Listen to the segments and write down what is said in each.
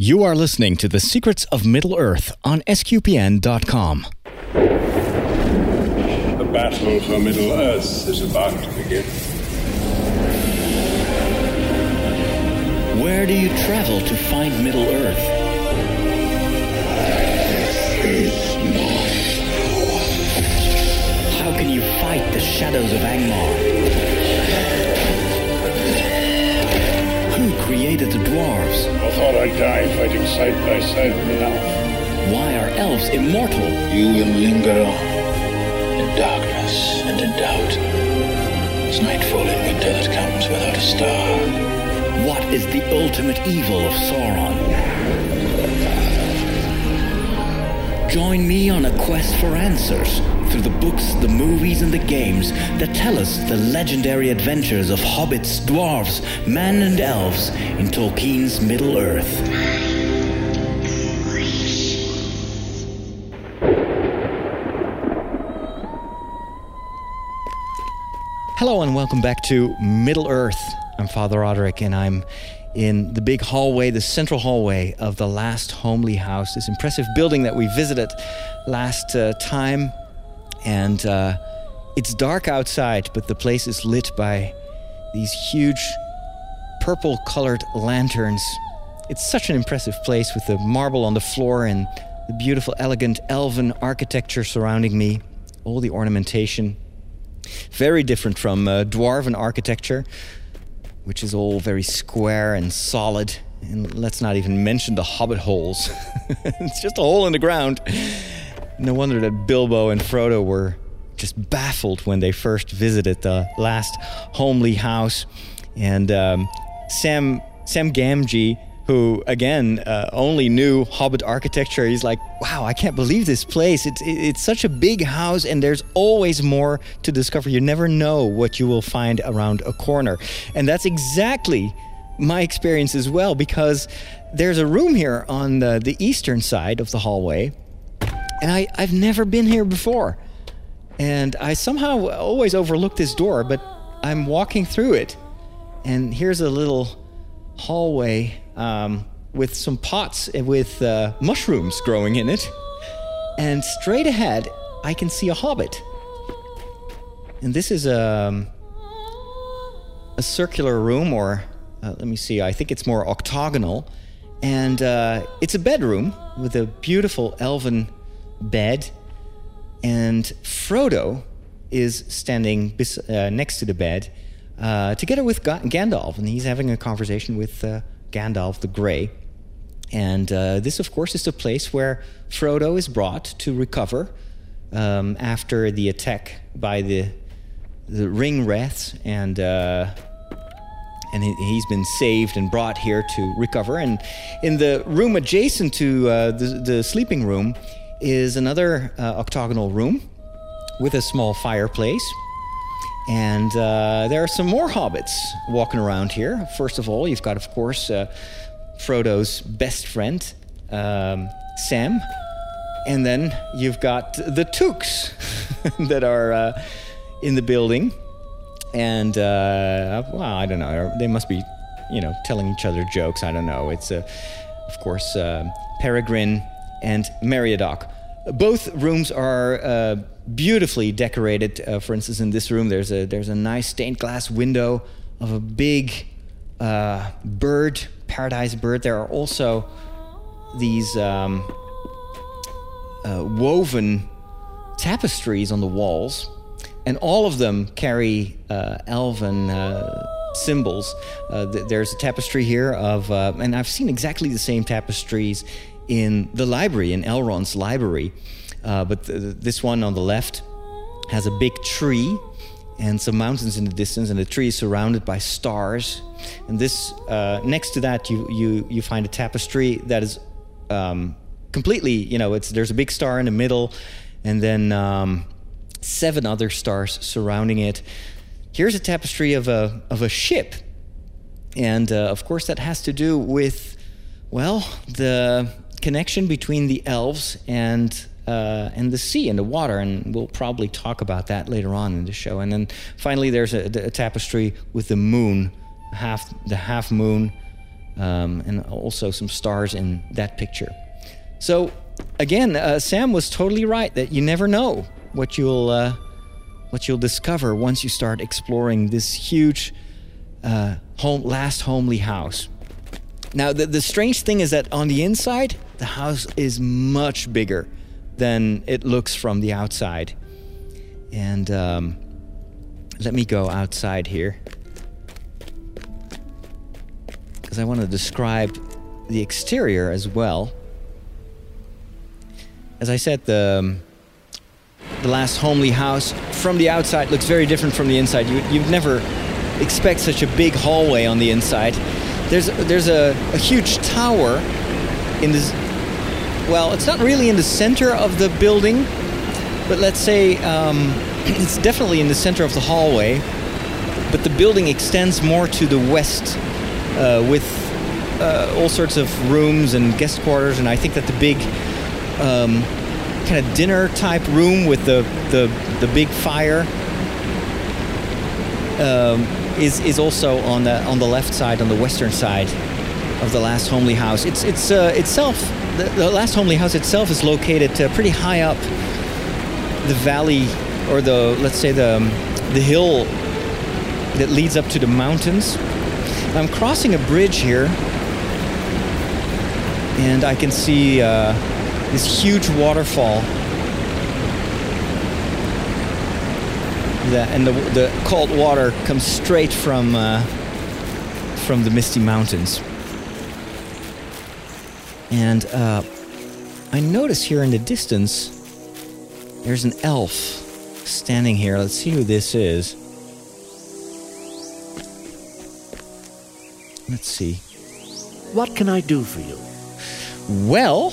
You are listening to The Secrets of Middle Earth on SQPN.com. The battle for Middle Earth is about to begin. Where do you travel to find Middle Earth? How can you fight the shadows of Angmar? Created the dwarves? I thought I'd die fighting side by side with an elf. Why are elves immortal? You will linger on in darkness and in doubt. As nightfall in winter that comes without a star. What is the ultimate evil of Sauron? Join me on a quest for answers through the books, the movies, and the games that tell us the legendary adventures of hobbits, dwarves, men, and elves in Tolkien's Middle Earth. Hello, and welcome back to Middle Earth. I'm Father Roderick, and I'm in the big hallway, the central hallway of the last homely house, this impressive building that we visited last uh, time. And uh, it's dark outside, but the place is lit by these huge purple colored lanterns. It's such an impressive place with the marble on the floor and the beautiful, elegant elven architecture surrounding me, all the ornamentation. Very different from uh, dwarven architecture, which is all very square and solid. And let's not even mention the hobbit holes. it's just a hole in the ground. No wonder that Bilbo and Frodo were just baffled when they first visited the last homely house. And um, Sam Sam Gamgee, who again uh, only knew Hobbit architecture, he's like, "Wow, I can't believe this place. It's it's such a big house, and there's always more to discover. You never know what you will find around a corner." And that's exactly my experience as well, because there's a room here on the, the eastern side of the hallway, and I, I've never been here before. And I somehow always overlook this door, but I'm walking through it. And here's a little hallway um, with some pots with uh, mushrooms growing in it. And straight ahead, I can see a hobbit. And this is a, a circular room, or uh, let me see, I think it's more octagonal. And uh, it's a bedroom with a beautiful elven bed. And Frodo is standing uh, next to the bed uh, together with Ga- Gandalf. And he's having a conversation with uh, Gandalf the Grey. And uh, this, of course, is the place where Frodo is brought to recover um, after the attack by the the ring wraiths, and uh, and he, he's been saved and brought here to recover. And in the room adjacent to uh, the, the sleeping room is another uh, octagonal room with a small fireplace. And uh, there are some more hobbits walking around here. First of all, you've got, of course, uh, Frodo's best friend, um, Sam. And then you've got the Tooks that are uh, in the building. And, uh, well, I don't know. They must be, you know, telling each other jokes. I don't know. It's, uh, of course, Peregrine and Meriadoc. Both rooms are uh, beautifully decorated. Uh, for instance, in this room, there's a there's a nice stained glass window of a big uh, bird, paradise bird. There are also these um, uh, woven tapestries on the walls, and all of them carry uh, elven uh, symbols. Uh, th- there's a tapestry here of, uh, and I've seen exactly the same tapestries in the library, in Elrond's library. Uh, but th- th- this one on the left has a big tree and some mountains in the distance, and the tree is surrounded by stars. And this, uh, next to that, you you you find a tapestry that is um, completely, you know, it's there's a big star in the middle, and then um, seven other stars surrounding it. Here's a tapestry of a of a ship, and uh, of course that has to do with, well, the connection between the elves and uh, and the sea and the water, and we'll probably talk about that later on in the show. And then finally, there's a, a tapestry with the moon, half the half moon, um, and also some stars in that picture. So, again, uh, Sam was totally right that you never know what you'll uh, what you'll discover once you start exploring this huge uh, home last homely house. Now, the, the strange thing is that on the inside, the house is much bigger than it looks from the outside. And um, let me go outside here because I want to describe the exterior as well. As I said, the um, the last homely house from the outside looks very different from the inside. You you'd never expect such a big hallway on the inside. There's there's a, a huge tower in this. Well, it's not really in the center of the building, but let's say um, it's definitely in the center of the hallway. But the building extends more to the west, uh, with uh, all sorts of rooms and guest quarters. And I think that the big um, kind of dinner type room with the the, the big fire um, is is also on the on the left side, on the western side of the last homely house. It's it's uh, itself the, the, last homely house itself is located uh, pretty high up the valley, or the let's say the um, the hill that leads up to the mountains. I'm crossing a bridge here, and I can see uh, this huge waterfall and the, the cold water comes straight from uh, from the misty mountains. And uh, I notice here in the distance, there's an elf standing here. Let's see who this is. Let's see. What can I do for you? Well,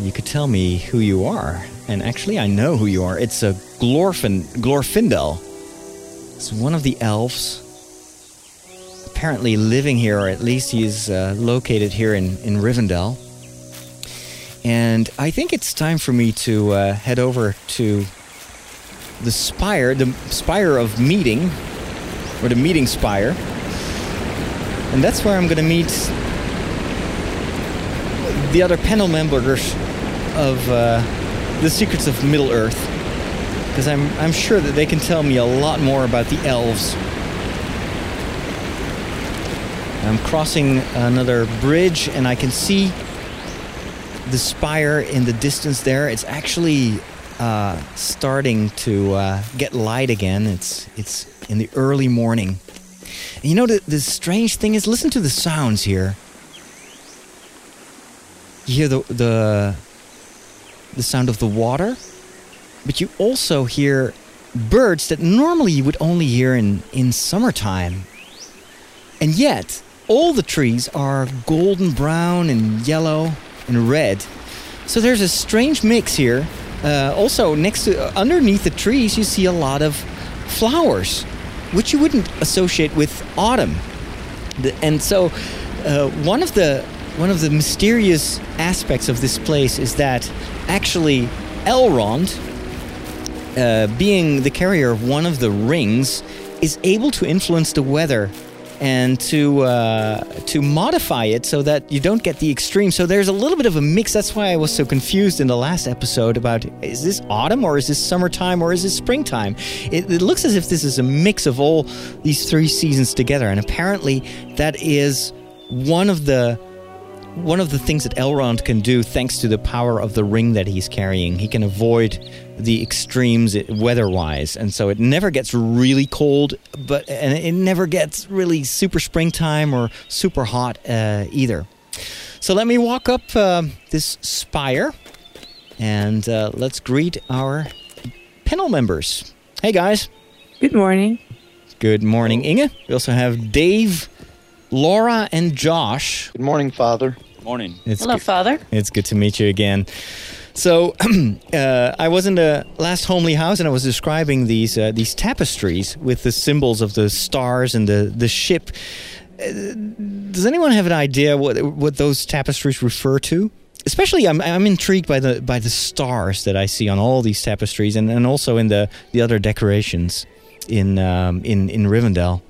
you could tell me who you are. And actually, I know who you are. It's a Glorfin, Glorfindel. It's one of the elves. Apparently living here, or at least he's uh, located here in, in Rivendell. And I think it's time for me to uh, head over to the spire, the spire of meeting, or the meeting spire. And that's where I'm going to meet the other panel members of uh, the Secrets of Middle Earth because I'm, I'm sure that they can tell me a lot more about the elves. I'm crossing another bridge and I can see the spire in the distance there. It's actually uh, starting to uh, get light again. It's, it's in the early morning. And you know, the, the strange thing is listen to the sounds here. You hear the, the, the sound of the water but you also hear birds that normally you would only hear in, in summertime. And yet, all the trees are golden brown and yellow and red. So there's a strange mix here. Uh, also, next to uh, underneath the trees, you see a lot of flowers, which you wouldn't associate with autumn. The, and so, uh, one of the one of the mysterious aspects of this place is that actually Elrond, uh, being the carrier of one of the rings, is able to influence the weather and to uh, to modify it so that you don't get the extreme. So there's a little bit of a mix. That's why I was so confused in the last episode about is this autumn or is this summertime or is this springtime? It, it looks as if this is a mix of all these three seasons together, and apparently that is one of the one of the things that Elrond can do, thanks to the power of the ring that he's carrying, he can avoid the extremes weather-wise, and so it never gets really cold, but and it never gets really super springtime or super hot uh, either. So let me walk up uh, this spire, and uh, let's greet our panel members. Hey guys. Good morning. Good morning, Inge. We also have Dave. Laura and Josh. Good morning, Father. Good morning. It's Hello, good, Father. It's good to meet you again. So, uh, I was in the last homely house, and I was describing these uh, these tapestries with the symbols of the stars and the the ship. Uh, does anyone have an idea what what those tapestries refer to? Especially, I'm I'm intrigued by the by the stars that I see on all these tapestries, and, and also in the the other decorations in um, in in Rivendell.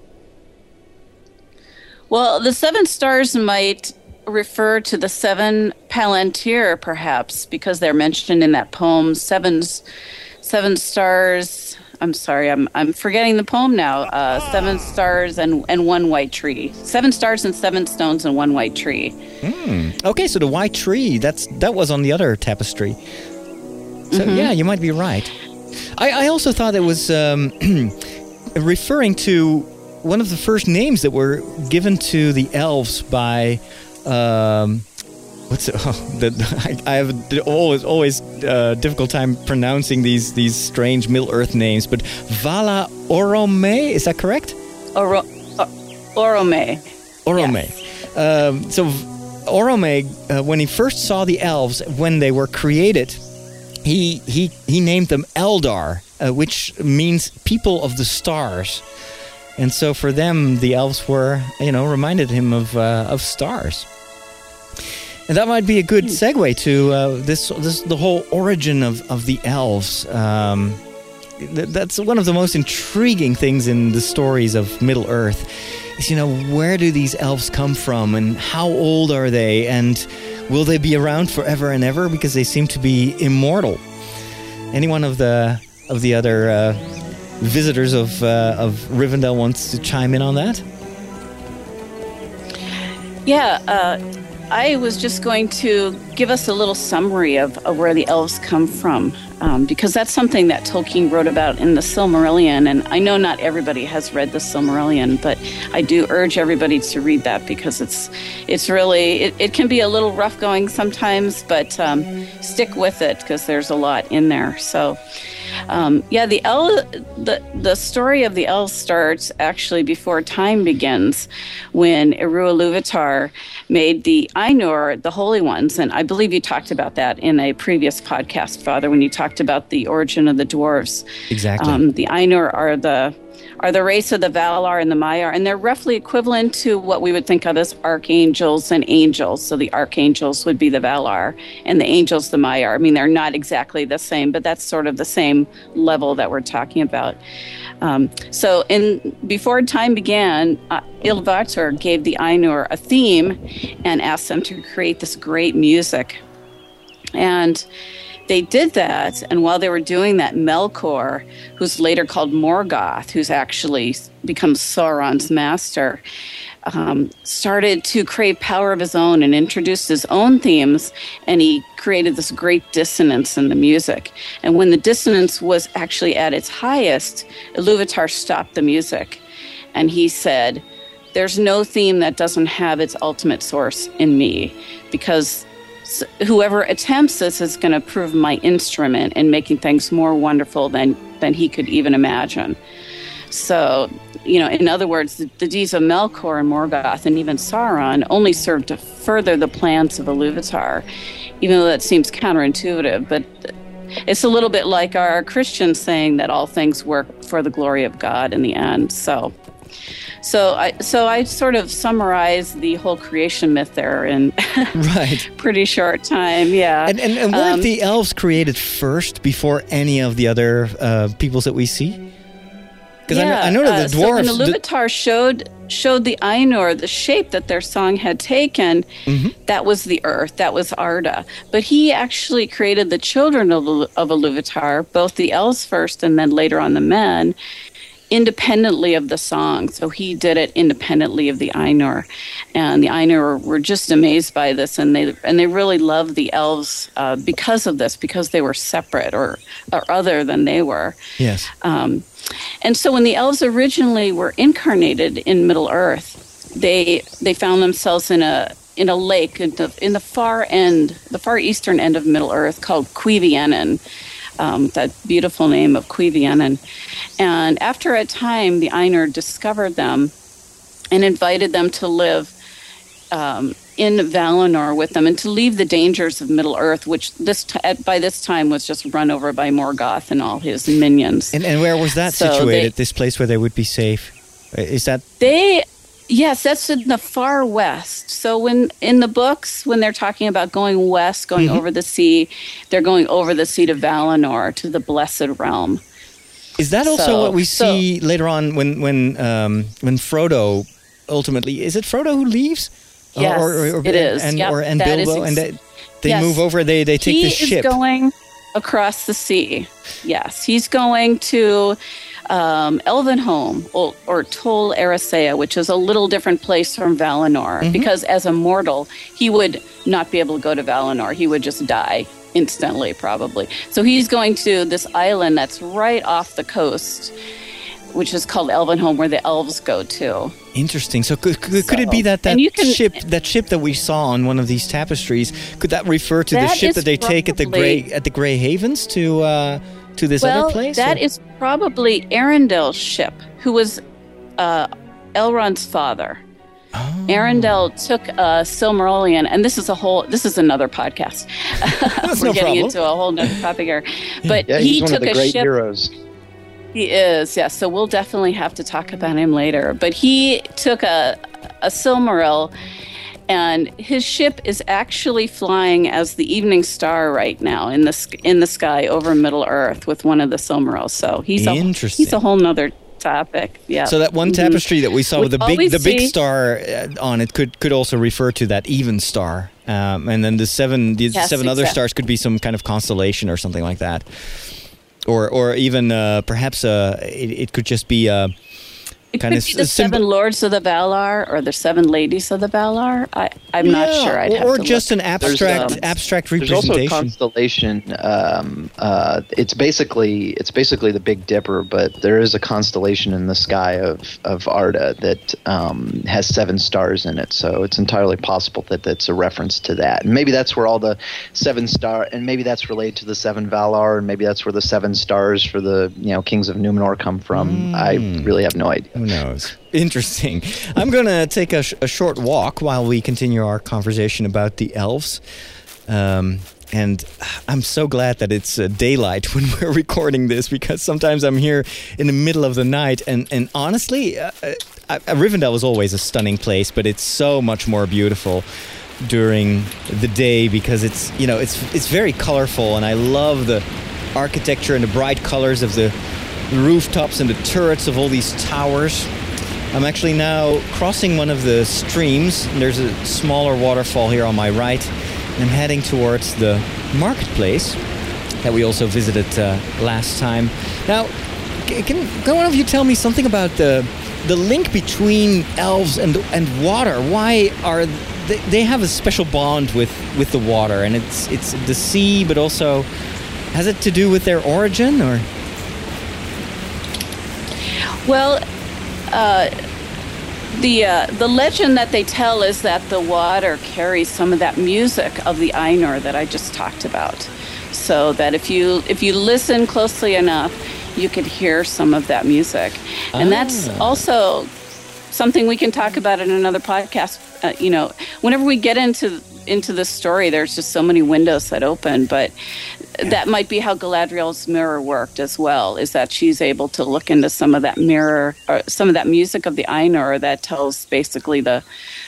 Well, the seven stars might refer to the seven Palantir, perhaps, because they're mentioned in that poem. Seven, seven stars. I'm sorry, I'm I'm forgetting the poem now. Uh, seven stars and and one white tree. Seven stars and seven stones and one white tree. Okay, so the white tree, that's that was on the other tapestry. So yeah, you might be right. I, I also thought it was um, referring to one of the first names that were given to the elves by um, what's it? Oh, the, I, I have always always uh, difficult time pronouncing these these strange Middle Earth names, but Vala Orome, is that correct? Oro, uh, Orome. Orome. Um, so Orome, uh, when he first saw the elves when they were created, he he he named them Eldar, uh, which means people of the stars. And so for them, the elves were, you know, reminded him of uh, of stars. And that might be a good segue to uh, this, this the whole origin of, of the elves. Um, th- that's one of the most intriguing things in the stories of Middle Earth. Is you know where do these elves come from and how old are they and will they be around forever and ever because they seem to be immortal. Any one of the of the other uh, visitors of uh, of Rivendell wants to chime in on that? Yeah, uh, I was just going to give us a little summary of, of where the elves come from, um, because that's something that Tolkien wrote about in the Silmarillion. And I know not everybody has read the Silmarillion, but I do urge everybody to read that because it's it's really it, it can be a little rough going sometimes, but um, stick with it because there's a lot in there. So. Um, yeah, the El the the story of the elves starts actually before time begins, when Eru Iluvatar made the Ainur the holy ones, and I believe you talked about that in a previous podcast, Father, when you talked about the origin of the dwarves. Exactly. Um, the Ainur are the are the race of the Valar and the Maiar, and they're roughly equivalent to what we would think of as archangels and angels. So the archangels would be the Valar, and the angels the Maiar. I mean, they're not exactly the same, but that's sort of the same level that we're talking about. Um, so, in before time began, uh, Iluvatar gave the Ainur a theme and asked them to create this great music. And they did that, and while they were doing that, Melkor, who's later called Morgoth, who's actually becomes Sauron's master, um, started to crave power of his own and introduced his own themes, and he created this great dissonance in the music. And when the dissonance was actually at its highest, Iluvatar stopped the music, and he said, "There's no theme that doesn't have its ultimate source in me, because." Whoever attempts this is going to prove my instrument in making things more wonderful than, than he could even imagine. So, you know, in other words, the, the deeds of Melkor and Morgoth and even Sauron only serve to further the plans of Iluvatar, even though that seems counterintuitive. But it's a little bit like our Christians saying that all things work for the glory of God in the end. So, so I so I sort of summarize the whole creation myth there in right. pretty short time. Yeah, And, and, and weren't Um, the elves created first before any of the other uh, peoples that we see? Because I, know, I know that uh, the dwarves. So when the- Iluvatar showed showed the Ainur the shape that their song had taken, Mm-hmm. that was the earth, that was Arda. But he actually created the children of, of Iluvatar, both the elves first and then later on the men, independently of the song. So he did it independently of the Ainur, and the Ainur were just amazed by this, and they and they really loved the elves uh, because of this, because they were separate or or other than they were. yes. Um, and so when the elves originally were incarnated in Middle Earth, they they found themselves in a in a lake in the, in the far end, the far eastern end of Middle Earth called Cuivianen, um, that beautiful name of Cuivianen. And after a time, the Ainur discovered them and invited them to live um, in Valinor with them and to leave the dangers of Middle Earth, which this t- at, by this time was just run over by Morgoth and all his minions. And, and where was that So situated? they- this place where they would be safe? Uh, Is that They, yes, that's in the far west. So when in the books, when they're talking about going west, going over the sea, they're going over the sea to Valinor, to the blessed realm. is that also So- what we so- see later on when when um, when Frodo ultimately is it Frodo who leaves? Yes, it is. And Yep, or and Bilbo, ex- and they, they Yes. move over. They they take he the ship. He is going across the sea. Yes, he's going to um, Elvenholm or, or Tol Eressëa, which is a little different place from Valinor. Mm-hmm. Because as a mortal, he would not be able to go to Valinor. He would just die instantly, probably. So he's going to this island that's right off the coast, which is called Elvenholm, where the elves go to. Interesting. So could, could, could it be that that can- ship that ship that we saw on one of these tapestries could that refer to the ship that they take at the Grey at the Grey Havens to uh, to this well, other place? that or- is probably Eärendil's ship, who was uh, Elrond's father. Oh. Eärendil took a Silmarillion, and this is a whole. This is another podcast. That's We're no getting problem. into a whole nother topic here, but Yeah, he he's one took of the a great ship. heroes. He is, yes. So we'll definitely have to talk about him later. But he took a a Silmaril, and his ship is actually flying as the Evening Star right now in the in the sky over Middle Earth with one of the Silmarils. So he's a he's a whole nother topic. Yeah. So that one Mhm. tapestry that we saw with the big the big see- star uh, on it could could also refer to that even star, um, and then the seven the Yes, seven other stars could be some kind of constellation or something like that, or or even uh, perhaps uh, it, it could just be uh, It kind could of be the s- seven lords of the Valar or the seven ladies of the Valar. I, I'm not sure. I'd or, have or to just look. an abstract um, abstract There's also a representation. constellation. Um, uh, it's basically it's basically the Big Dipper, but there is a constellation in the sky of of Arda that um, has seven stars in it. So it's entirely possible that that's a reference to that. And maybe that's where all the seven star, and maybe that's related to the seven Valar, and maybe that's where the seven stars for the you know kings of Numenor come from. I really have no idea. Who knows? Interesting. I'm going to take a, sh- a short walk while we continue our conversation about the elves. Um, and I'm so glad that it's uh, daylight when we're recording this because sometimes I'm here in the middle of the night. And, and honestly, uh, uh, Rivendell was always a stunning place, but it's so much more beautiful during the day because it's you know it's it's very colorful and I love the architecture and the bright colors of the rooftops and the turrets of all these towers. I'm actually now crossing one of the streams. There's a smaller waterfall here on my right, I'm heading towards the marketplace that we also visited uh, last time. Now, can, can one of you tell me something about the the link between elves and and water? Why are they, they have a special bond with with the water, and it's it's the sea, but also has it to do with their origin or? Well, uh, the uh, the legend that they tell is that the water carries some of that music of the Ainur that I just talked about. So that if you if you listen closely enough, you could hear some of that music, and that's Ah. also something we can talk about in another podcast. Uh, you know, whenever we get into into this story, there's just so many windows that open, but that might be how Galadriel's mirror worked as well. Is that she's able to look into some of that mirror, or some of that music of the Ainur that tells basically the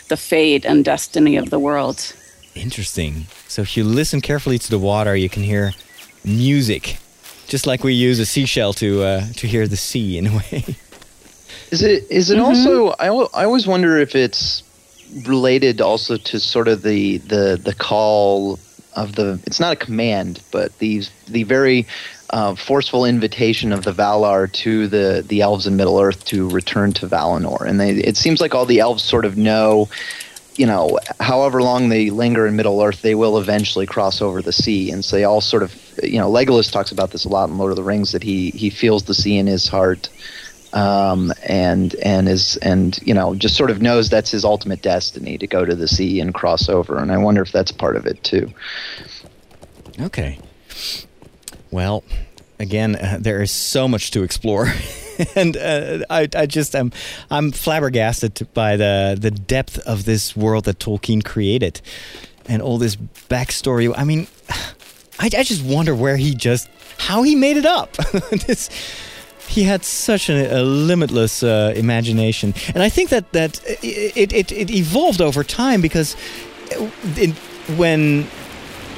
the fate and destiny of the world. Interesting. So if you listen carefully to the water, you can hear music, just like we use a seashell to uh, to hear the sea in a way. Is it is it also? I, I always wonder if it's related also to sort of the the the call of the. It's not a command, but the the very uh, forceful invitation of the Valar to the the elves in Middle Earth to return to Valinor, and they. It seems like all the elves sort of know. You know, however long they linger in Middle Earth, they will eventually cross over the sea, and so they all sort of, you know, Legolas talks about this a lot in Lord of the Rings that he he feels the sea in his heart, um, and and is and you know just sort of knows that's his ultimate destiny to go to the sea and cross over. And I wonder if that's part of it too. Okay. Well, again, uh, there is so much to explore, and uh, I, I just am I'm flabbergasted by the the depth of this world that Tolkien created, and all this backstory. I mean, I, I just wonder where he just how he made it up. this, he had such a, a limitless uh, imagination, and I think that that it, it, it evolved over time because in, when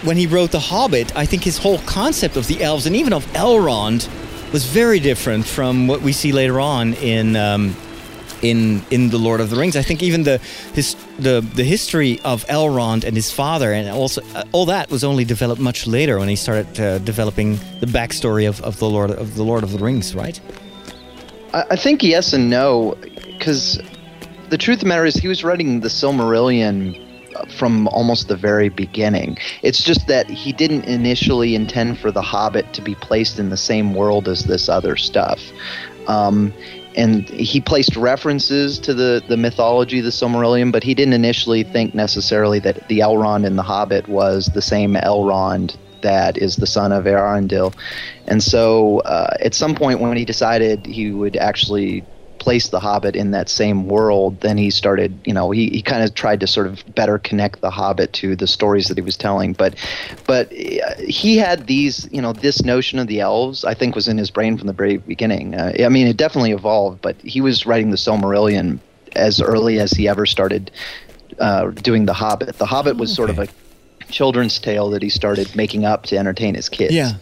when he wrote The Hobbit, I think his whole concept of the elves and even of Elrond was very different from what we see later on in um, in in the Lord of the Rings. I think even the his the the history of Elrond and his father and also uh, all that was only developed much later when he started uh, developing the backstory of, of the Lord of the Lord of the Rings, right? I, I think yes and no, because the truth of the matter is he was writing the Silmarillion from almost the very beginning. It's just that he didn't initially intend for The Hobbit to be placed in the same world as this other stuff. Um, and he placed references to the, the mythology of the Silmarillion, but he didn't initially think necessarily that the Elrond in The Hobbit was the same Elrond that is the son of Eärendil. And so uh, at some point when he decided he would actually place the Hobbit in that same world, then he started, you know, he, he kind of tried to sort of better connect the Hobbit to the stories that he was telling. But, but uh, he had these, you know, this notion of the elves, I think, was in his brain from the very beginning. Uh, I mean, it definitely evolved, but he was writing the Silmarillion as early as he ever started uh, doing the Hobbit. The Hobbit was sort of a children's tale that he started making up to entertain his kids. Yeah.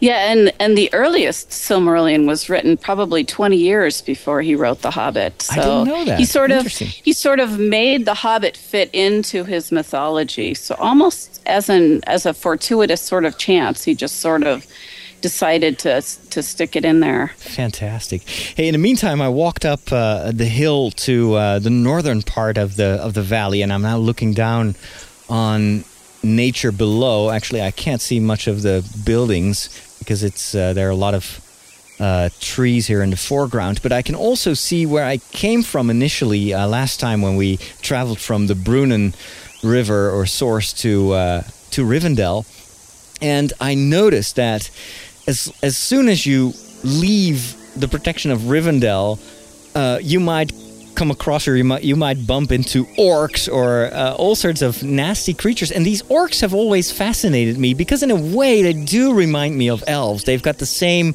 Yeah, and and the earliest Silmarillion was written probably 20 years before he wrote The Hobbit. So I didn't know that. He sort of he sort of made The Hobbit fit into his mythology. So almost as an as a fortuitous sort of chance, he just sort of decided to to stick it in there. Fantastic. Hey, in the meantime, I walked up uh, the hill to uh, the northern part of the of the valley, and I'm now looking down on nature below. Actually, I can't see much of the buildings because it's uh, there are a lot of uh, trees here in the foreground, but I can also see where I came from initially uh, last time when we traveled from the Bruinen River or source to uh, to Rivendell, and I noticed that as as soon as you leave the protection of Rivendell, uh, you might come across or you might you might bump into orcs or uh, all sorts of nasty creatures. And these orcs have always fascinated me because in a way they do remind me of elves. They've got the same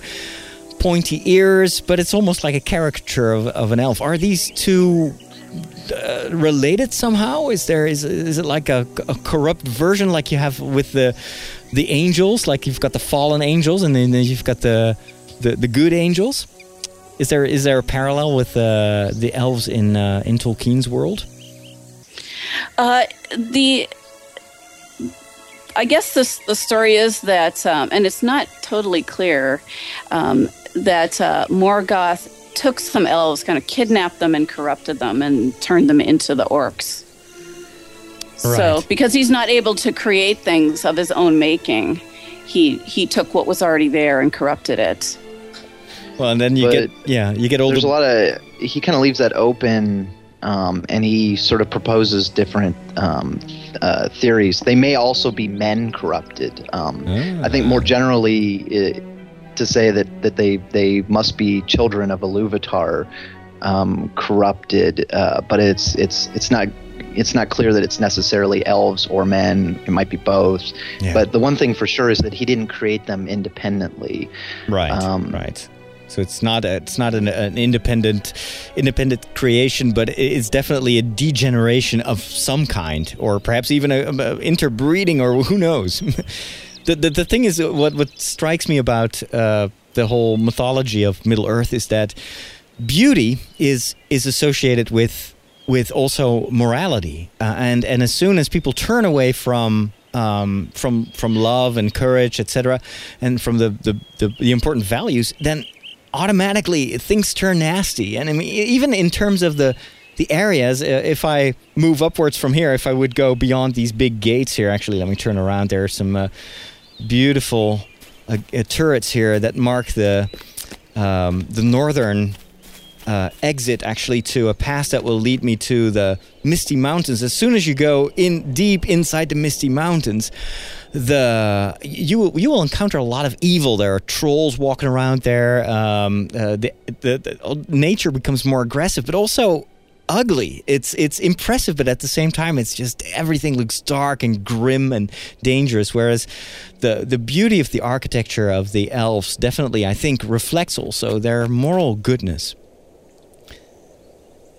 pointy ears but it's almost like a caricature of, of an elf. Are these two uh, related somehow? Is there is, is it like a, a corrupt version like you have with the the angels? Like you've got the fallen angels and then you've got the the, the good angels is there is there a parallel with uh, the elves in uh, in Tolkien's world? Uh, the I guess this the story is that, um, and it's not totally clear um, that uh, Morgoth took some elves, kind of kidnapped them and corrupted them, and turned them into the orcs. So, because he's not able to create things of his own making, he he took what was already there and corrupted it. Well, and then you But get yeah you get older. There's a lot of he kind of leaves that open, um, and he sort of proposes different um, uh, theories. They may also be men corrupted. Um, I think more generally uh, to say that that they they must be children of Iluvatar um, corrupted, uh, but it's it's it's not. It's not clear that it's necessarily elves or men. It might be both. Yeah. But the one thing for sure is that he didn't create them independently. right um, right. So it's not a, it's not an, an independent independent creation, but it's definitely a degeneration of some kind, or perhaps even a, a interbreeding, or who knows. the, the the thing is, what what strikes me about uh, the whole mythology of Middle Earth is that beauty is is associated with with also morality, uh, and and as soon as people turn away from um, from from love and courage, etc., and from the, the the the important values, then automatically things turn nasty. And I mean, even in terms of the the areas, if I move upwards from here, if I would go beyond these big gates here, actually, let me turn around. There are some uh, beautiful uh, uh, turrets here that mark the um, the northern uh, exit actually to a pass that will lead me to the Misty Mountains. As soon as you go in deep inside the Misty Mountains, the you you will encounter a lot of evil. There are trolls walking around there. Um, uh, the, the, the nature becomes more aggressive, but also ugly. It's it's impressive, but at the same time, it's just everything looks dark and grim and dangerous. Whereas the the beauty of the architecture of the elves definitely, I think, reflects also their moral goodness.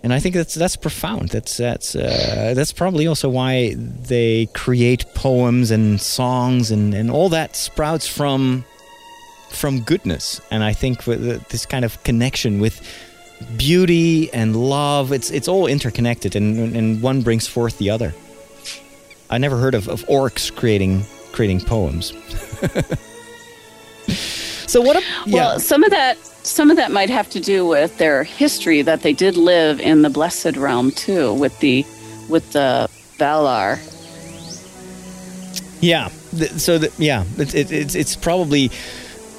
And I think that's that's profound. That's that's uh, that's probably also why they create poems and songs and, and all that sprouts from from goodness. And I think this kind of connection with beauty and love. It's it's all interconnected, and and one brings forth the other. I never heard of, of orcs creating creating poems. so what? A, yeah. Well, some of that some of that might have to do with their history that they did live in the blessed realm too, with the with the Valar. Yeah. So that yeah, it, it, it's it's probably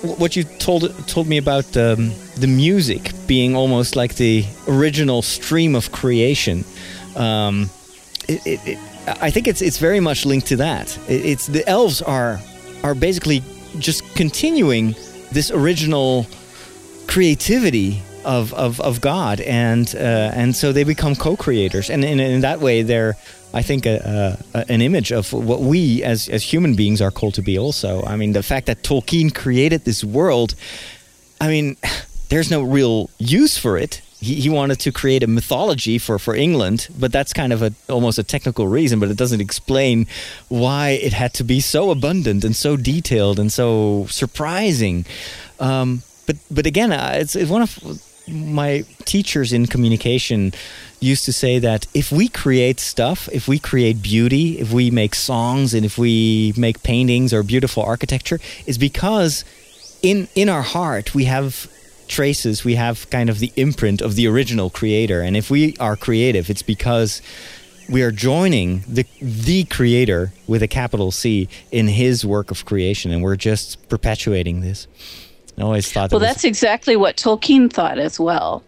what you told told me about um, the music being almost like the original stream of creation. Um, it, it, it, I think it's it's very much linked to that. It, it's the elves are are basically just continuing this original creativity of, of, of God, and uh, and so they become co-creators, and in, in that way, they're I think a, a, an image of what we as as human beings are called to be. Also, I mean, the fact that Tolkien created this world, I mean, there's no real use for it. He, he wanted to create a mythology for, for England, but that's kind of a almost a technical reason, but it doesn't explain why it had to be so abundant and so detailed and so surprising. Um, but but again, uh, it's, it's one of my teachers in communication used to say that if we create stuff, if we create beauty, if we make songs, and if we make paintings or beautiful architecture, is because in in our heart we have traces, we have kind of the imprint of the original creator, and if we are creative, it's because we are joining the the creator with a capital C in his work of creation, and we're just perpetuating this. I always thought. Well, that was- that's exactly what Tolkien thought as well.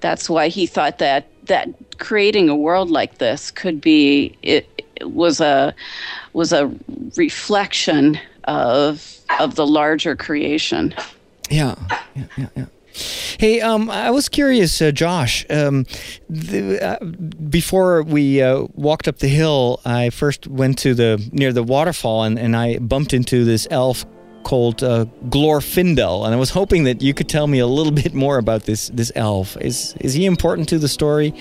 That's why he thought that that creating a world like this could be it, it was a was a reflection of of the larger creation. Yeah, yeah, yeah, yeah. Hey, um, I was curious, uh, Josh. Um, the, uh, before we uh, walked up the hill, I first went to the near the waterfall, and, and I bumped into this elf called uh, Glorfindel, and I was hoping that you could tell me a little bit more about this this elf. Is is he important to the story?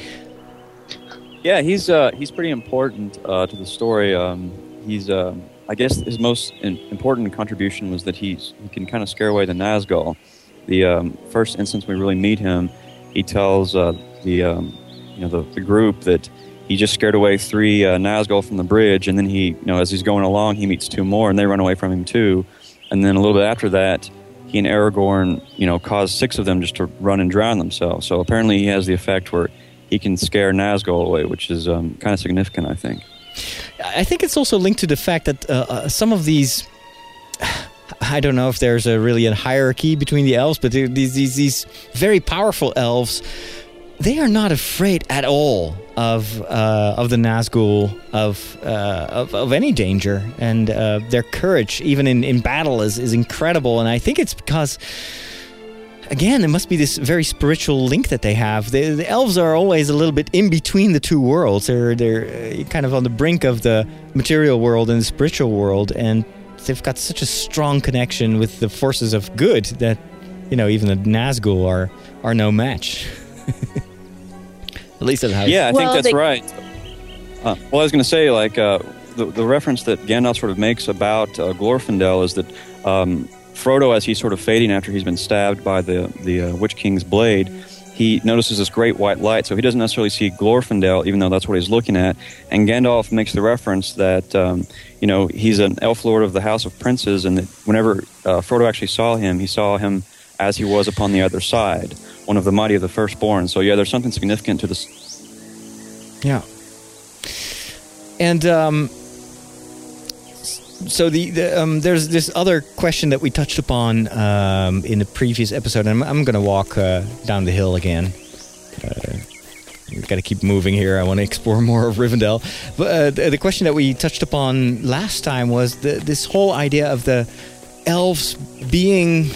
Yeah, he's uh, he's pretty important uh, to the story. Um, he's uh, I guess his most in- important contribution was that he's he can kind of scare away the Nazgul. The um, first instance we really meet him, he tells uh, the um, you know the, the group that he just scared away three uh, Nazgul from the bridge, and then he you know as he's going along he meets two more and they run away from him too, and then a little bit after that he and Aragorn you know cause six of them just to run and drown themselves. So apparently he has the effect where he can scare Nazgul away, which is um, kind of significant, I think. I think it's also linked to the fact that uh, uh, some of these. I don't know if there's a really a hierarchy between the elves, but these these these very powerful elves, they are not afraid at all of uh, of the Nazgul, of, uh, of of any danger, and uh, their courage, even in, in battle, is is incredible. And I think it's because again, there must be this very spiritual link that they have. The, the elves are always a little bit in between the two worlds. They're they're uh, kind of on the brink of the material world and the spiritual world, and they've got such a strong connection with the forces of good that you know even the Nazgul are are no match. At least at how. Yeah, I Well, think that's they- right. Uh, well, I was going to say, like, uh, the, the reference that Gandalf sort of makes about uh, Glorfindel is that um, Frodo, as he's sort of fading after he's been stabbed by the, the uh, Witch King's blade, he notices this great white light. So he doesn't necessarily see Glorfindel, even though that's what he's looking at. And Gandalf makes the reference that, um, you know, he's an elf lord of the House of Princes, and that whenever uh, Frodo actually saw him, he saw him as he was upon the other side, one of the mighty of the firstborn. So, yeah, there's something significant to this Yeah. And um, so the, the um, there's this other question that we touched upon um, in the previous episode, and I'm, I'm going to walk uh, down the hill again. Uh, We've got to keep moving here. I want to explore more of Rivendell. But uh, the, the question that we touched upon last time was the, this whole idea of the elves being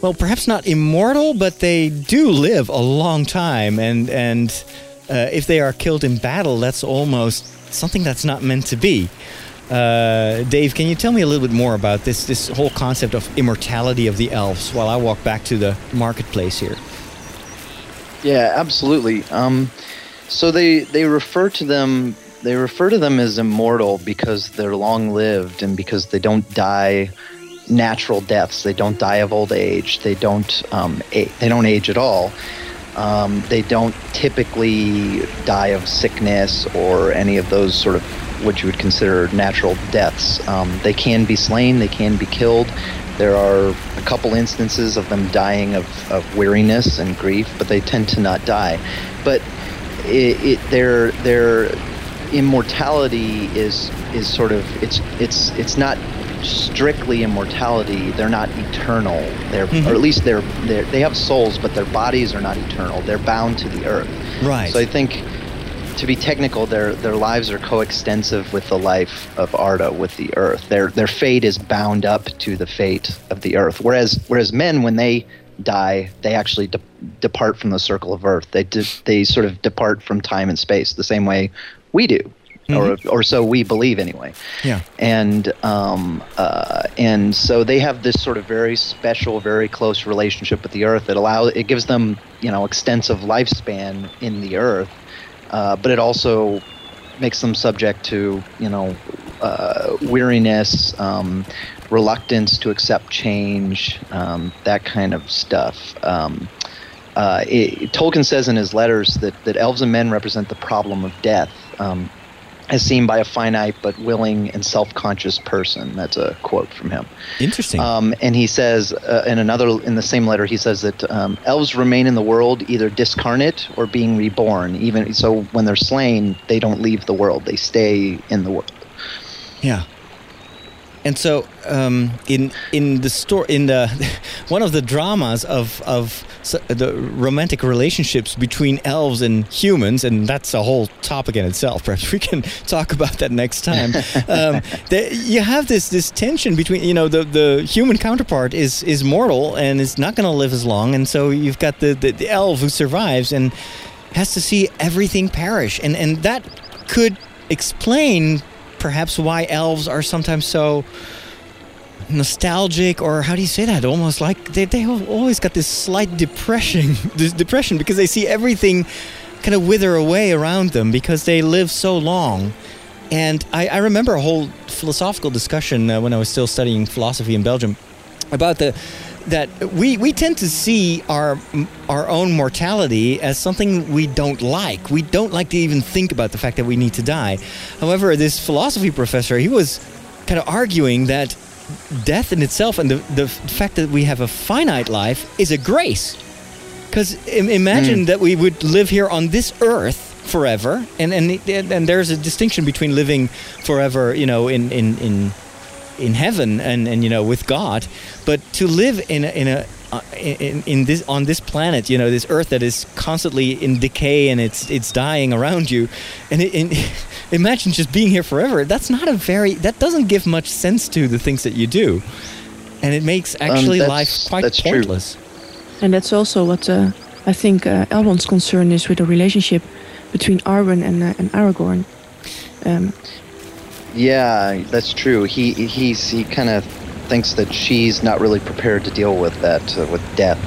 well, perhaps not immortal, but they do live a long time, and and uh, if they are killed in battle, that's almost something that's not meant to be. Uh, Dave, can you tell me a little bit more about this this whole concept of immortality of the elves while I walk back to the marketplace here? Yeah, absolutely. Um, so they they refer to them they refer to them as immortal because they're long lived and because they don't die natural deaths. They don't die of old age. They don't um, a- they don't age at all. Um, they don't typically die of sickness or any of those sort of what you would consider natural deaths. Um, they can be slain, they can be killed. There are a couple instances of them dying of, of weariness and grief, but they tend to not die. But it, it, their their immortality is is sort of it's it's it's not strictly immortality. They're not eternal. They're Mhm. or at least they're, they're they have souls, but their bodies are not eternal. They're bound to the earth. Right. So I think, to be technical, their their lives are coextensive with the life of Arda, with the Earth. Their their fate is bound up to the fate of the Earth. Whereas whereas men, when they die, they actually de- depart from the circle of Earth. They de- they sort of depart from time and space, the same way we do, or or so we believe anyway yeah. and um, uh, and so they have this sort of very special, very close relationship with the earth that allows it gives them you know extensive lifespan in the earth, uh, but it also makes them subject to you know uh, weariness, um, reluctance to accept change, um, that kind of stuff. Um, uh, it, Tolkien says in his letters that, that elves and men represent the problem of death. Um, as seen by a finite but willing and self-conscious person. That's a quote from him. Interesting. Um, and he says uh, in another in the same letter, he says that um, elves remain in the world either discarnate or being reborn. Even so, when they're slain, they don't leave the world; they stay in the world. Yeah. And so, um, in in the story, in the one of the dramas of of the romantic relationships between elves and humans, and that's a whole topic in itself. Perhaps we can talk about that next time. um, you have this this tension between you know the the human counterpart is is mortal and is not going to live as long, and so you've got the, the the elf who survives and has to see everything perish, and and that could explain perhaps why elves are sometimes so nostalgic or how do you say that? Almost like they, they always got this slight depression this depression because they see everything kind of wither away around them because they live so long. And i, I remember a whole philosophical discussion uh, when i was still studying philosophy in belgium about the that we, we tend to see our our own mortality as something we don't like. We don't like to even think about the fact that we need to die. However, this philosophy professor he was kind of arguing that death in itself and the, the fact that we have a finite life is a grace. Because imagine hmm. that we would live here on this earth forever, and and and there's a distinction between living forever, you know, in in in in heaven and, and you know with God, but to live in a, in a uh, in, in this on this planet, you know, this Earth that is constantly in decay and it's it's dying around you, and it, and imagine just being here forever. That's not a very that doesn't give much sense to the things that you do, and it makes actually that's- life quite that's true. pointless. And that's also what uh, I think uh, Elrond's concern is with the relationship between Arwen and, uh, and Aragorn. Um, Yeah, that's true. He he's he kind of thinks that she's not really prepared to deal with that uh, with death.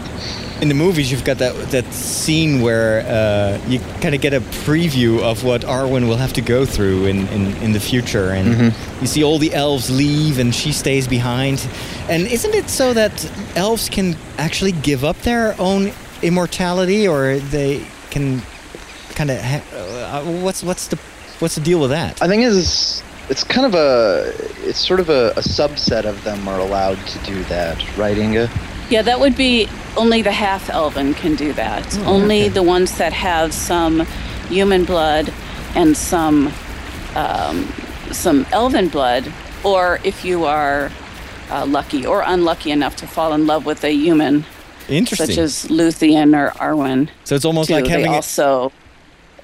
in the movies you've got that that scene where uh, you kind of get a preview of what Arwen will have to go through in, in, in the future, and you see all the elves leave and she stays behind. And isn't it so that elves can actually give up their own immortality, or they can kind of uh, what's what's the what's the deal with that? I think it's it's kind of a it's sort of a, a subset of them are allowed to do that, right, Inga? Yeah, that would be only the half elven can do that. only the ones that have some human blood and some um, some elven blood, or if you are uh, lucky or unlucky enough to fall in love with a human, Interesting. such as Luthien or Arwen. so it's almost too, like they having a, also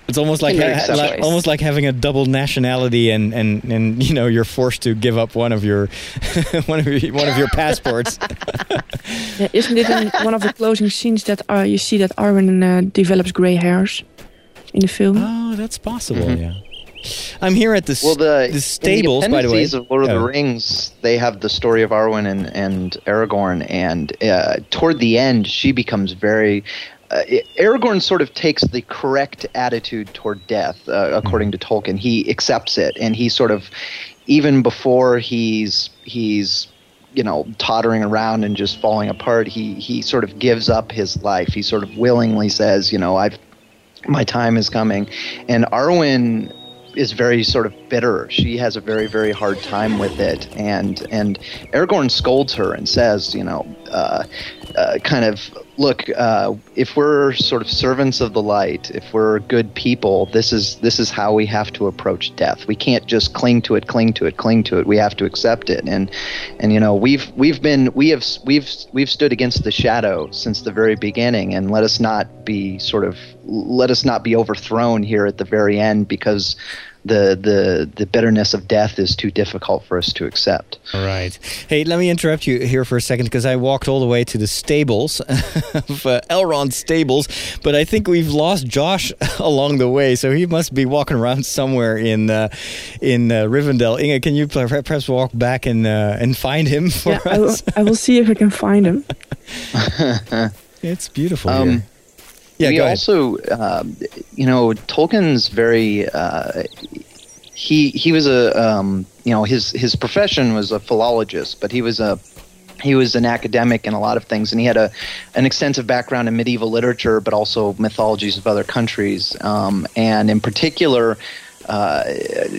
It's almost like, ha- like almost like having a double nationality, and, and, and you know you're forced to give up one of your one of your one of your passports. yeah, isn't it in one of the closing scenes that uh, you see that Arwen uh, develops gray hairs in the film? oh, that's possible. Yeah, I'm here at the s- Well, the, the stables, in the by the way. of Lord of Oh. the Rings, they have the story of Arwen and, and Aragorn, and uh, toward the end, she becomes very. Uh, Aragorn sort of takes the correct attitude toward death, uh, according to Tolkien. He accepts it, and he sort of, even before he's he's you know tottering around and just falling apart he he sort of gives up his life he sort of willingly says you know i've my time is coming and arwen is very sort of bitter. She has a very very hard time with it, and and Aragorn scolds her and says, you know, uh, kind of look, uh, if we're sort of servants of the light, if we're good people, this is this is how we have to approach death. We can't just cling to it, cling to it, cling to it. We have to accept it, and and you know we've we've been we have we've we've stood against the shadow since the very beginning, and let us not be sort of let us not be overthrown here at the very end because the the the bitterness of death is too difficult for us to accept. All right. Hey, let me interrupt you here for a second because I walked all the way to the stables of uh, Elrond stables, but I think we've lost Josh along the way, so he must be walking around somewhere in uh, in uh, Rivendell. Inge, can you perhaps walk back and uh, and find him for yeah, us? I will, I will see if I can find him. it's beautiful Um, here. Yeah, we also, um, you know, Tolkien's very. Uh, he he was a um, you know his his profession was a philologist, but he was a he was an academic in a lot of things, and he had a an extensive background in medieval literature, but also mythologies of other countries, um, and in particular. Uh,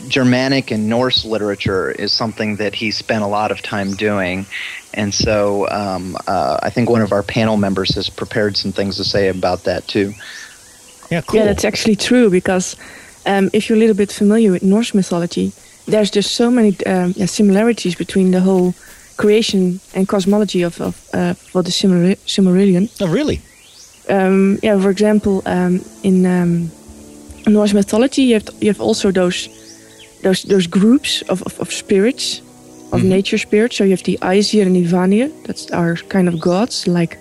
Germanic and Norse literature is something that he spent a lot of time doing, and so um, uh, I think one of our panel members has prepared some things to say about that too. Yeah, cool. Yeah, that's actually true because um, if you're a little bit familiar with Norse mythology, there's just so many um, yeah, similarities between the whole creation and cosmology of, of uh, for the Silmar- Silmarillion. oh, really? Um, yeah, for example, um, in um, Norse mythology, you have you have also those those those groups of, of, of spirits, of nature spirits. So you have the Aesir and the Vanir. That's our kind of gods. Like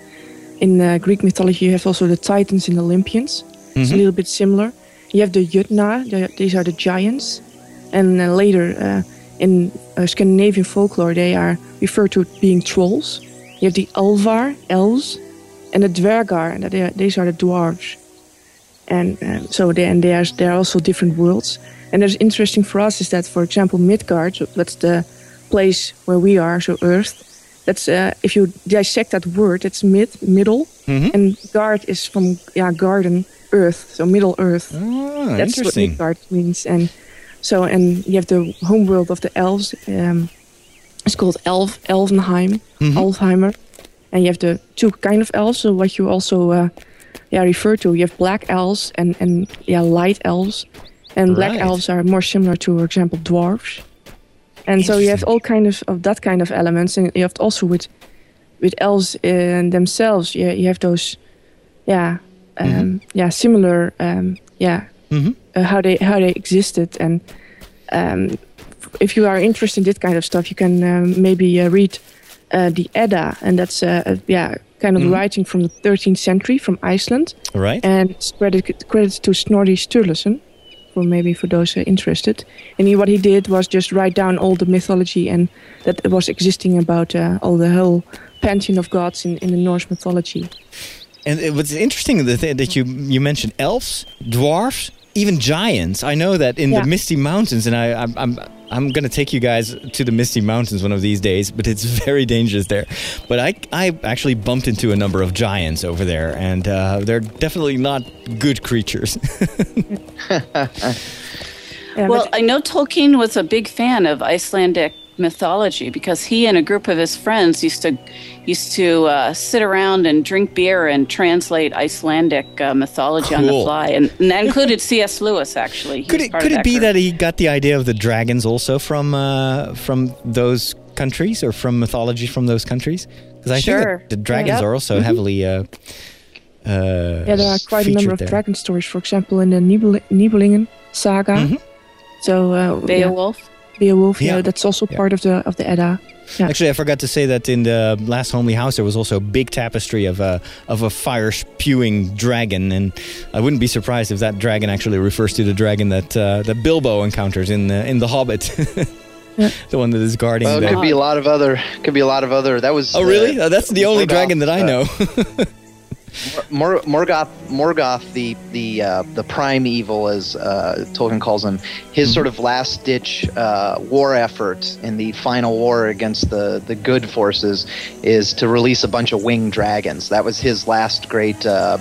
in uh, Greek mythology, you have also the Titans and Olympians. It's a little bit similar. You have the Jutnar. the- These are the giants. And uh, later uh, in uh, Scandinavian folklore, they are referred to being trolls. You have the Alvar, elves, and the Dwergar. And they are, these are the dwarves. And um, so they, and there are, also different worlds. And that's interesting for us is that, for example, Midgard, so that's the place where we are, so Earth. That's uh, if you dissect that word, it's mid, middle, and guard is from yeah, garden, Earth, so Middle Earth. Oh, That's what. Midgard means. And so, and you have the homeworld of the elves. Um, it's called Elf, Elvenheim, Alfheimer. And you have the two kind of elves. So what you also uh, yeah refer to, you have black elves and and yeah light elves. And black Right. elves are more similar to, for example, dwarves. And so you have all kind of, of that kind of elements, and you have also with with elves in themselves, you, you have those, yeah, um, yeah, similar, um, yeah, Mhm. uh, how they how they existed, and um, if you are interested in this kind of stuff, you can um, maybe uh, read uh, the Edda, and that's uh, uh, yeah, kind of writing from the 13th century from Iceland, Right? and it's credit credit to Snorri Sturluson, for maybe for those uh, interested. And he, what he did was just write down all the mythology and that was existing about uh, all the whole pantheon of gods in, in the Norse mythology. And it was interesting that, that you you mentioned elves, dwarfs, even giants. I know that in Yeah. the Misty Mountains, and I, I'm I'm I'm gonna take you guys to the Misty Mountains one of these days, but it's very dangerous there. But I I actually bumped into a number of giants over there, and uh, they're definitely not good creatures. Well, I know Tolkien was a big fan of Icelandic mythology because he and a group of his friends used to used to uh, sit around and drink beer and translate Icelandic uh, mythology on the fly, and, and that included C.S. Lewis. Actually, He could it could it be group. that he got the idea of the dragons also from uh, from those countries or from mythology from those countries? Because I Sure. think the dragons Yep. are also heavily. Uh, uh, yeah, there are quite a number of there. dragon stories, for example, in the Nibel- Nibelungen saga. Mhm. So uh, yeah, Beowulf? Beowulf, Yeah. yeah, that's also Yeah. part of the of the Edda. Yeah. Actually, I forgot to say that in the last homely house there was also a big tapestry of a of a fire spewing dragon, and I wouldn't be surprised if that dragon actually refers to the dragon that uh, that Bilbo encounters in the, in the Hobbit, Yeah. the one that is guarding. Well, it could be a lot of other. Could be a lot of other. That was. oh, the- really? Uh, that's the only Mordor, dragon that I uh, know. Mor- Morgoth, Morgoth, the the uh, the prime evil, as uh, Tolkien calls him, his sort of last ditch uh, war effort in the final war against the the good forces is to release a bunch of winged dragons. That was his last great uh,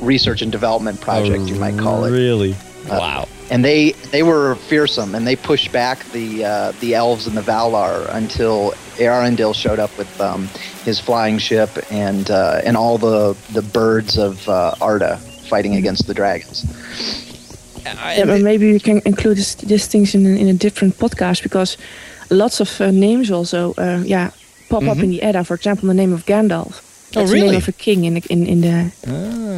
research and development project, you might call it. Really? Uh, wow. And they they were fearsome, and they pushed back the uh, the elves and the Valar until Eärendil showed up with um, his flying ship and uh, and all the the birds of uh, Arda fighting against the dragons. Yeah, but maybe we can include this, these things in, a- in a different podcast because lots of uh, names also, uh, yeah, pop up in the Edda. For example, the name of Gandalf. Oh, That's the really? name of a king in the, in in the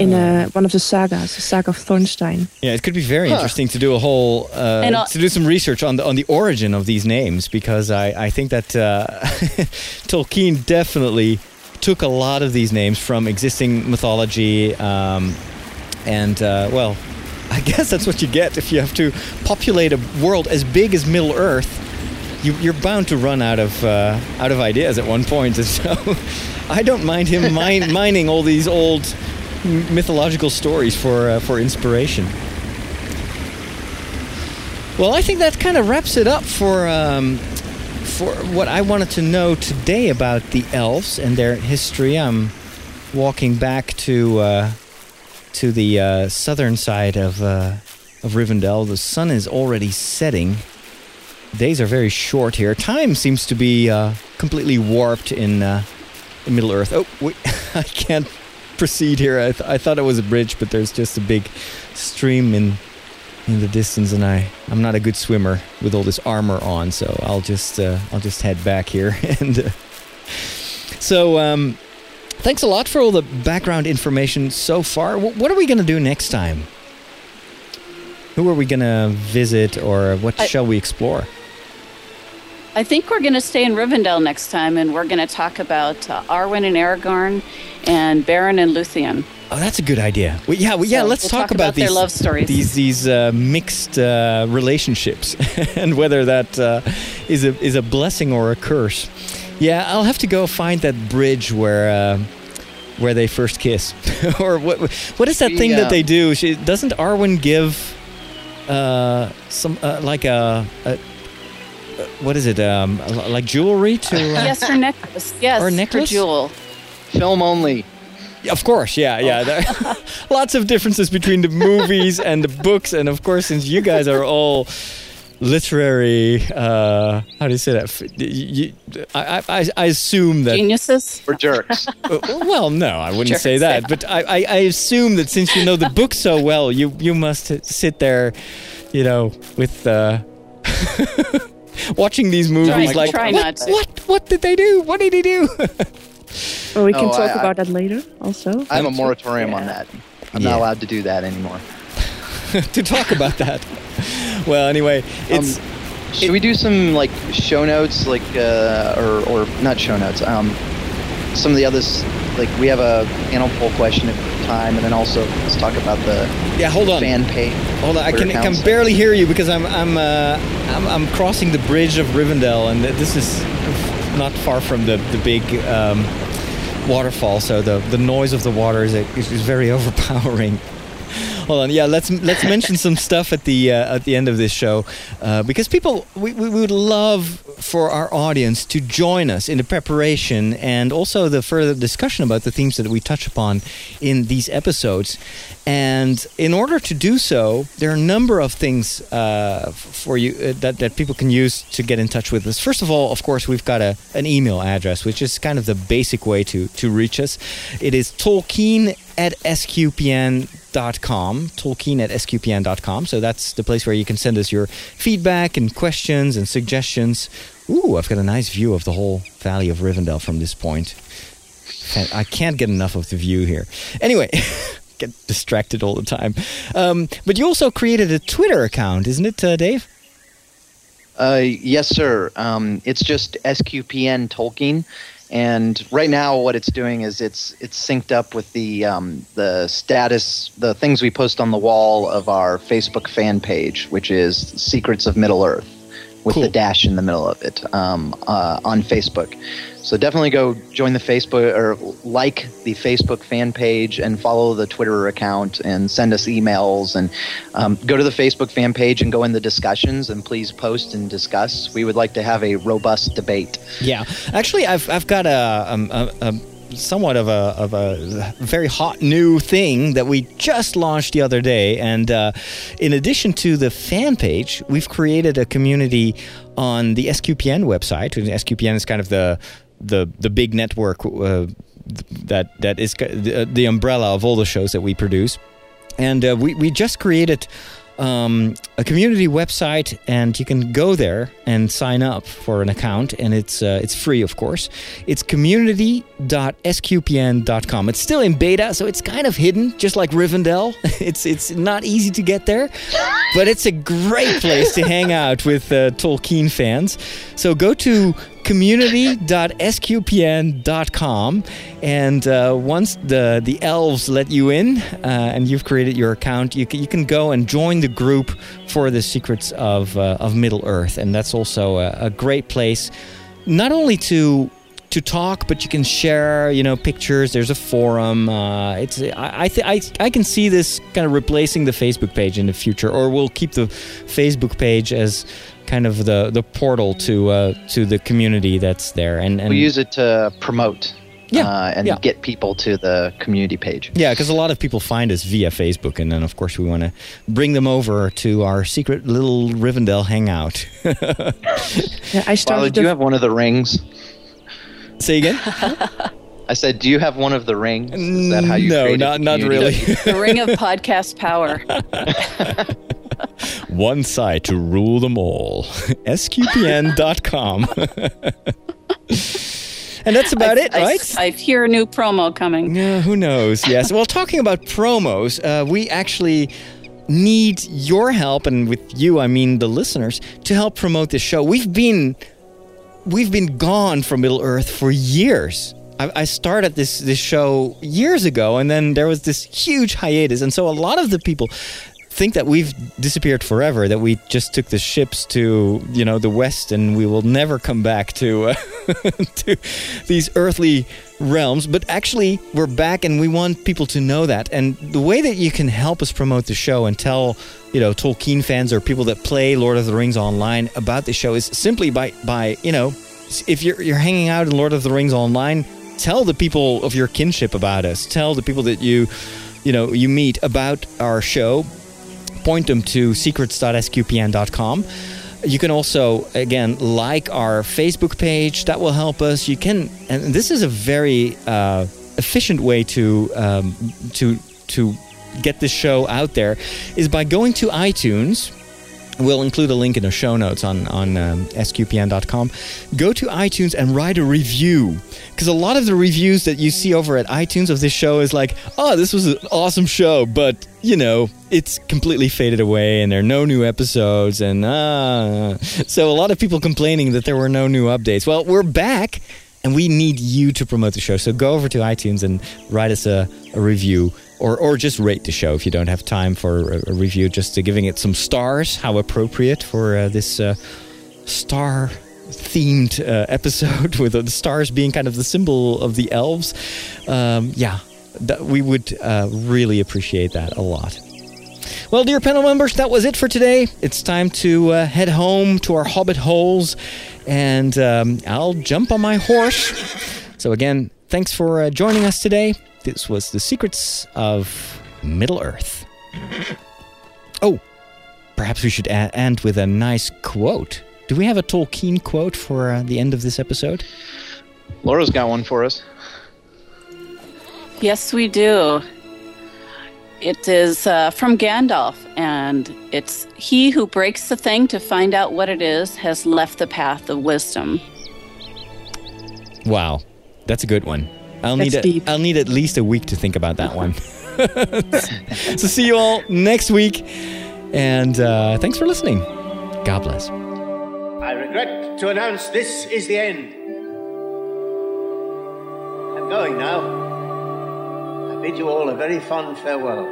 in uh, one of the sagas, the saga of Thornstein. Yeah, it could be very interesting to do a whole uh, to do some research on the on the origin of these names because I I think that uh, Tolkien definitely took a lot of these names from existing mythology, um, and uh, well, I guess that's what you get if you have to populate a world as big as Middle Earth. You, you're bound to run out of uh, out of ideas at one point, and so I don't mind him min- mining all these old mythological stories for uh, for inspiration. Well, I think that kind of wraps it up for um, for what I wanted to know today about the elves and their history. I'm walking back to uh, to the uh, southern side of uh, of Rivendell. The sun is already setting. Days are very short here. Time seems to be uh, completely warped in, uh, in Middle Earth. Oh, wait, I can't proceed here. I, th- I thought it was a bridge, but there's just a big stream in in the distance, and I I'm not a good swimmer with all this armor on, so I'll just uh, I'll just head back here. and uh, so um, thanks a lot for all the background information so far. Wh- what are we gonna do next time? Who are we gonna visit, or what I- shall we explore? I think we're going to stay in Rivendell next time, and we're going to talk about uh, Arwen and Aragorn, and Beren and Luthien. Oh, that's a good idea. Well, yeah, well, yeah. So Let's we'll talk, talk about these their love stories. These these uh, mixed uh, relationships, and whether that uh, is a is a blessing or a curse. Yeah, I'll have to go find that bridge where uh, where they first kiss, or what what is that thing Yeah. that they do? She, doesn't Arwen give uh, some uh, like a, a what is it? Um, like jewelry to? Uh, Yes, her necklace. Yes, Or necklace? her jewel. Film only. Of course, yeah, yeah. There are lots of differences between the movies and the books, and of course, since you guys are all literary, uh, how do you say that? You, I, I, I assume that. Geniuses. We're jerks. uh, well, no, I wouldn't Sure, say that, but I, I, I assume that since you know the book so well, you you must sit there, you know, with. Uh, Watching these movies, Try- like try what, not what, what did they do? What did he do? Well, we can Oh, talk I- I- about that later also. I have a moratorium on that. I'm Yeah. not allowed to do that anymore. to talk about that. Well, anyway, it's Should we do some like show notes, like uh, or or not show notes? Um, some of the others, like we have a animal poll question at the time, and then also let's talk about the yeah. Hold on. fan page. Hold on, I Twitter can, I can accounts. barely hear you because I'm I'm, uh, I'm I'm crossing the bridge of Rivendell, and this is not far from the the big um, waterfall. So the the noise of the water is, is very overpowering. Hold on, yeah. Let's let's mention some stuff at the uh, at the end of this show, uh, because people we, we would love for our audience to join us in the preparation and also the further discussion about the themes that we touch upon in these episodes. And in order to do so, there are a number of things uh, for you uh, that that people can use to get in touch with us. First of all, of course, we've got a an email address, which is kind of the basic way to to reach us. It is Tolkien at sqpn.com, Tolkien at sqpn.com. So that's the place where you can send us your feedback and questions and suggestions. Ooh, I've got a nice view of the whole Valley of Rivendell from this point. I can't get enough of the view here. Anyway, get distracted all the time. Um, but you also created a Twitter account, isn't it, uh, Dave? Uh, yes, sir. Um, it's just SQPN Tolkien, and right now what it's doing is it's it's synced up with the um, the status, the things we post on the wall of our Facebook fan page, which is Secrets of Middle Earth. With Cool. the dash in the middle of it um, uh, on Facebook. So definitely go join the Facebook or like the Facebook fan page and follow the Twitter account and send us emails and um, go to the Facebook fan page and go in the discussions and please post and discuss. We would like to have a robust debate. Yeah, actually, I've I've got a, um, a, a somewhat of a of a very hot new thing that we just launched the other day, and uh, in addition to the fan page, we've created a community on the SQPN website. And SQPN is kind of the the the big network uh, that that is the, the umbrella of all the shows that we produce, and uh, we we just created um, a community website, and you can go there and sign up for an account, and it's uh, it's free, of course. It's community.sqpn.com. It's still in beta, so it's kind of hidden, just like Rivendell. It's it's not easy to get there, but it's a great place to hang out with uh, Tolkien fans. So go to community.sqpn.com and uh, once the the elves let you in uh, and you've created your account you can, you can go and join the group for the secrets of uh, of middle earth and that's also a, a great place not only to to talk, but you can share, you know, pictures. There's a forum. Uh, it's I I, th- I I can see this kind of replacing the Facebook page in the future, or we'll keep the Facebook page as kind of the the portal to uh, to the community that's there. And and We use it to promote Yeah, uh, and yeah. get people to the community page. yeah, because a lot of people find us via Facebook, and then of course we want to bring them over to our secret little Rivendell hangout. Yeah, I Father, started. do you have one of the rings? Say again? I said, do you have one of the rings? Is that how you no, created not the not community? really. The ring of podcast power. One site to rule them all. SQPN.com. and that's about it, I, right? I hear a new promo coming. Yeah, who knows? Yes. Well, talking about promos, uh, we actually need your help, and with you, I mean the listeners, to help promote this show. We've been we've been gone from Middle Earth for years. I, I started this this show years ago, and then there was this huge hiatus, and so a lot of the people think that we've disappeared forever. That we just took the ships to you know the west, and we will never come back to uh, to these earthly realms. But actually, we're back, and we want people to know that. And the way that you can help us promote the show and tell you know Tolkien fans or people that play Lord of the Rings online about the show is simply by by you know if you're you're hanging out in Lord of the Rings online, tell the people of your kinship about us. Tell the people that you you know you meet about our show. Point them to secrets.sqpn.com. You can also again like our Facebook page. That will help us. You can, and this is a very uh, efficient way to um, to to get this show out there is by going to iTunes. We'll include a link in the show notes on on um, sqpn.com. Go to iTunes and write a review because a lot of the reviews that you see over at iTunes of this show is like, "Oh, this was an awesome show," but you know, it's completely faded away and there are no new episodes and uh so a lot of people complaining that there were no new updates. Well, we're back and we need you to promote the show. So go over to iTunes and write us a, a review or, or just rate the show if you don't have time for a, a review, just giving it some stars. How appropriate for uh, this uh, star themed uh, episode with the stars being kind of the symbol of the elves. Um, yeah, that, we would uh, really appreciate that a lot. Well, dear panel members, that was it for today. It's time to uh, head home to our hobbit holes, and um, I'll jump on my horse. So, again, thanks for uh, joining us today. This was The Secrets of Middle Earth. Oh, perhaps we should a- end with a nice quote. Do we have a Tolkien quote for uh, the end of this episode? Laura's got one for us. Yes, we do. It is uh, from Gandalf, and it's He who breaks the thing to find out what it is has left the path of wisdom. Wow, that's a good one. I'll That's need a, deep. I'll need at least a week to think about that one. so see you all next week, and uh, thanks for listening. God bless. I regret to announce this is the end. I'm going now. Bid you all a very fond farewell.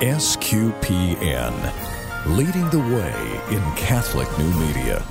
SQPN, leading the way in Catholic new media.